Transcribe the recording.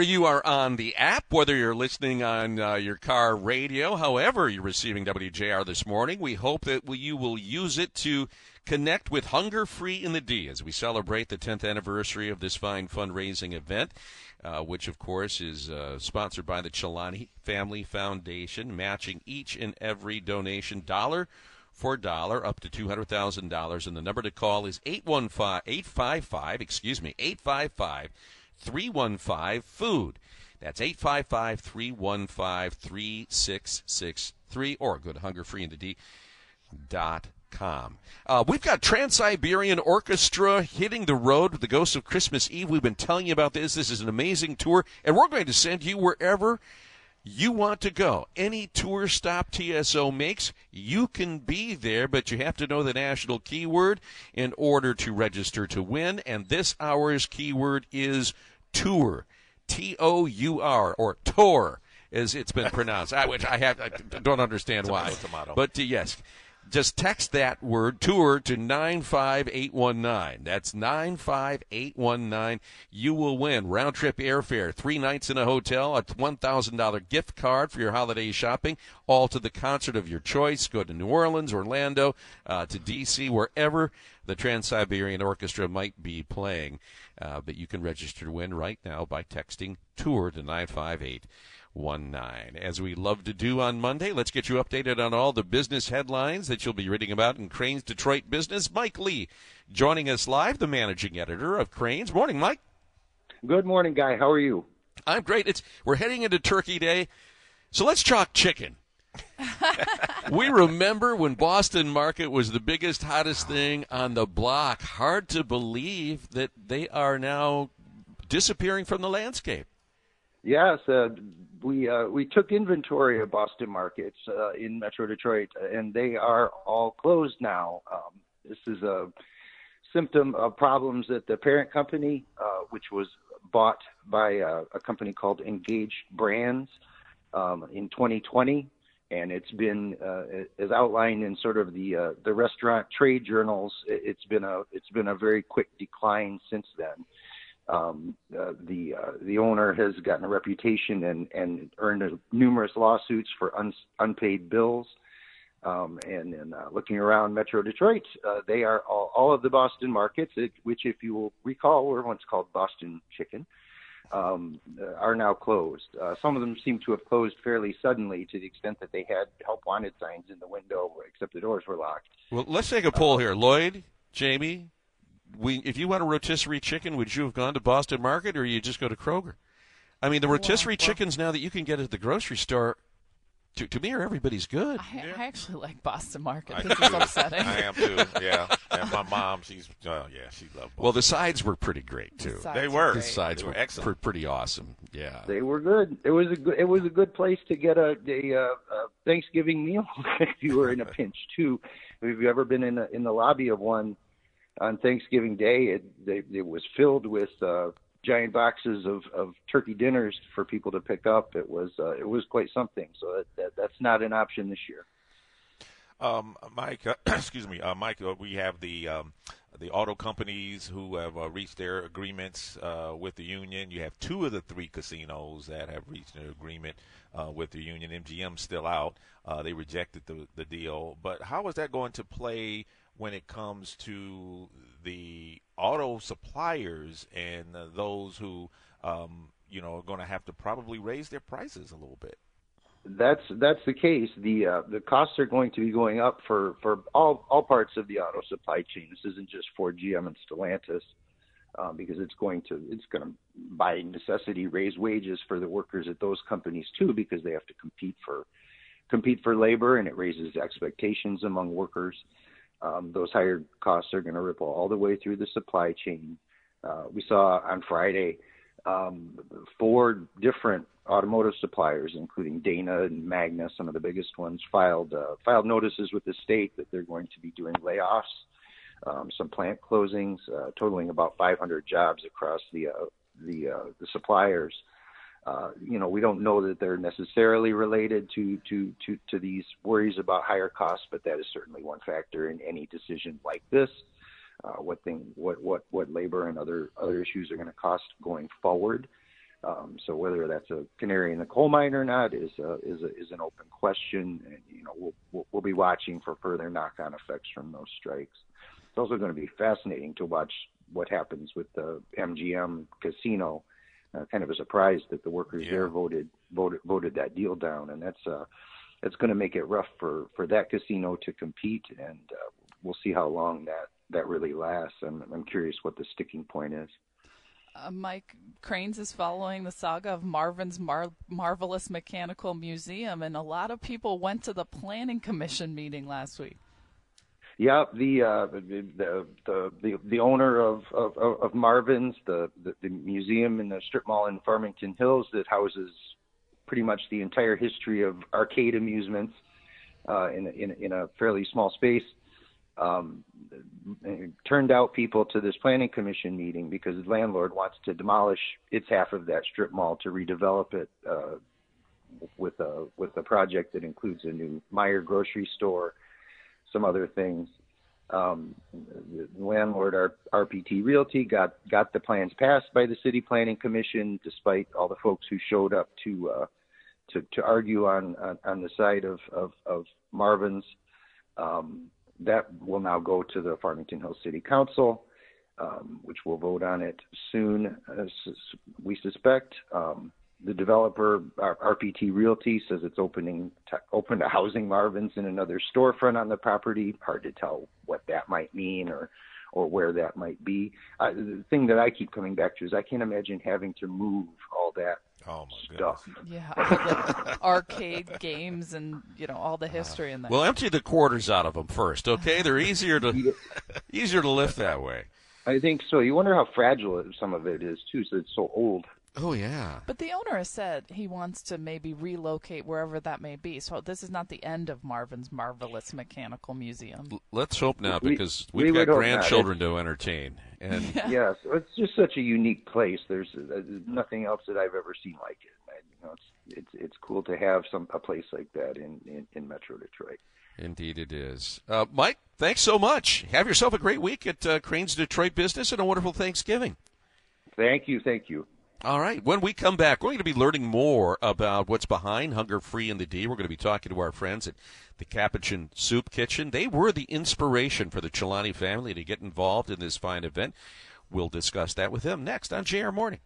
you are on the app, whether you're listening on uh, your car radio, however you're receiving WJR this morning, we hope that you will use it to connect with Hunger Free in the D as we celebrate the 10th anniversary of this fine fundraising event, uh, which of course is uh, sponsored by the Chilani Family Foundation, matching each and every donation dollar for dollar up to $200,000. And the number to call is 815 855, excuse me, 855 315 food. That's 855 315 3663 or go to hungerfreeinthed.com. Uh, we've got Trans Siberian Orchestra hitting the road with the Ghosts of Christmas Eve. We've been telling you about this. This is an amazing tour, and we're going to send you wherever you want to go. Any tour stop TSO makes, you can be there, but you have to know the national keyword in order to register to win. And this hour's keyword is tour. T O U R or tour as it's been pronounced. I, which I have I don't understand tomato, why. Tomato. But uh, yes, just text that word tour to 95819. That's 95819. You will win round trip airfare, three nights in a hotel, a $1,000 gift card for your holiday shopping, all to the concert of your choice. Go to New Orleans, Orlando, uh, to D.C., wherever the Trans Siberian Orchestra might be playing. Uh, but you can register to win right now by texting tour to 958 one nine. As we love to do on Monday, let's get you updated on all the business headlines that you'll be reading about in Crain's Detroit Business. Mike Lee joining us live, the managing editor of Crain's. Morning, Mike. Good morning, Guy. How are you? I'm great. It's we're heading into Turkey Day, so let's talk chicken. we remember when Boston Market was the biggest, hottest thing on the block. Hard to believe that they are now disappearing from the landscape. Yes, uh, we uh, we took inventory of Boston markets uh, in Metro Detroit, and they are all closed now. Um, this is a symptom of problems at the parent company, uh, which was bought by a, a company called Engaged Brands um, in 2020, and it's been uh, as outlined in sort of the uh, the restaurant trade journals. It's been a it's been a very quick decline since then. Um, uh, the uh, the owner has gotten a reputation and and earned a, numerous lawsuits for un, unpaid bills. Um, and and uh, looking around Metro Detroit, uh, they are all, all of the Boston markets, which, if you will recall, were once called Boston Chicken, um, uh, are now closed. Uh, some of them seem to have closed fairly suddenly, to the extent that they had help wanted signs in the window, except the doors were locked. Well, let's take a poll here. Lloyd, Jamie, we, if you want a rotisserie chicken, would you have gone to Boston Market or you just go to Kroger? I mean, the rotisserie well, chickens now that you can get at the grocery store, to, to me, are everybody's good. I, yeah. I actually like Boston Market. I this is upsetting. I am too. Yeah, and my mom, she's oh yeah, she loved. Boston. Well, the sides were pretty great too. The they were. The sides they were, were excellent. Pretty awesome. Yeah, they were good. It was a good. It was a good place to get a, a, uh, a Thanksgiving meal if you were in a pinch too. If you've ever been in a, in the lobby of one on Thanksgiving Day, it they, it was filled with uh, giant boxes of, of turkey dinners for people to pick up. It was uh, it was quite something. So that, that, that's not an option this year. Um, Mike, uh, excuse me, uh, Mike. Uh, we have the um, the auto companies who have uh, reached their agreements uh, with the union. You have two of the three casinos that have reached an agreement with the union. MGM still out. They rejected the the deal. But how is that going to play when it comes to the auto suppliers and uh, those who um, you know are going to have to probably raise their prices a little bit. That's that's the case. The uh, the costs are going to be going up for for all all parts of the auto supply chain. This isn't just for GM and Stellantis. Um, because it's going to it's going to by necessity raise wages for the workers at those companies too because they have to compete for compete for labor and it raises expectations among workers um, those higher costs are going to ripple all the way through the supply chain. Uh, we saw on Friday um, four different automotive suppliers, including Dana and Magna, some of the biggest ones, filed uh, filed notices with the state that they're going to be doing layoffs, um, some plant closings, uh, totaling about 500 jobs across the uh, the uh, the suppliers. Uh, you know, we don't know that they're necessarily related to, to, to, to these worries about higher costs, but that is certainly one factor in any decision like this. Uh, what thing, what, what, what labor and other, other issues are going to cost going forward. Um, so whether that's a canary in the coal mine or not is uh, is a, is an open question, and you know we'll, we'll we'll be watching for further knock-on effects from those strikes. It's also going to be fascinating to watch what happens with the MGM casino. Uh, kind of a surprise that the workers Yeah. there voted voted voted that deal down, and that's uh that's going to make it rough for for that casino to compete, and uh, we'll see how long that that really lasts. I'm I'm curious what the sticking point is. Uh, Mike Crain's is following the saga of Marvin's Mar- Marvelous Mechanical Museum, and a lot of people went to the Planning Commission meeting last week. Yeah, the uh, the, the the the owner of of, of Marvin's, the, the the museum in the strip mall in Farmington Hills that houses pretty much the entire history of arcade amusements uh, in in in a fairly small space. Um, turned out people to this planning commission meeting because the landlord wants to demolish its half of that strip mall to redevelop it uh, with a with a project that includes a new Meijer grocery store, some other things. Um, the landlord, R- RPT Realty, got got the plans passed by the city planning commission, despite all the folks who showed up to uh, to, to argue on, on on the side of of, of Marvin's. Um, that will now go to the Farmington Hills City Council, um, which will vote on it soon, as we suspect. Um, the developer, RPT Realty, says it's opening to, open to housing Marvin's in another storefront on the property. Hard to tell what that might mean or or where that might be. Uh, the thing that I keep coming back to is I can't imagine having to move all that Oh my goodness. stuff. Yeah, all the arcade games and you know all the history in there. Well, empty the quarters out of them first, okay? They're easier to easier to lift that way. I think so. You wonder how fragile some of it is too. So it's so old. Oh yeah. But the owner has said he wants to maybe relocate wherever that may be. So this is not the end of Marvin's Marvelous Mechanical Museum. L- Let's hope not, because we we've would got grandchildren to entertain, and Yes, it's just such a unique place. There's, uh, there's nothing else that I've ever seen like it. I, you know, it's it's it's cool to have some a place like that in in, in Metro Detroit. indeed it is. Uh, Mike, thanks so much. Have yourself a great week at uh, Crain's Detroit Business and a wonderful Thanksgiving. Thank you, thank you. All right. When we come back, we're going to be learning more about what's behind Hunger Free in the D. We're going to be talking to our friends at the Capuchin Soup Kitchen. They were the inspiration for the Chilani family to get involved in this fine event. We'll discuss that with them next on JR Morning.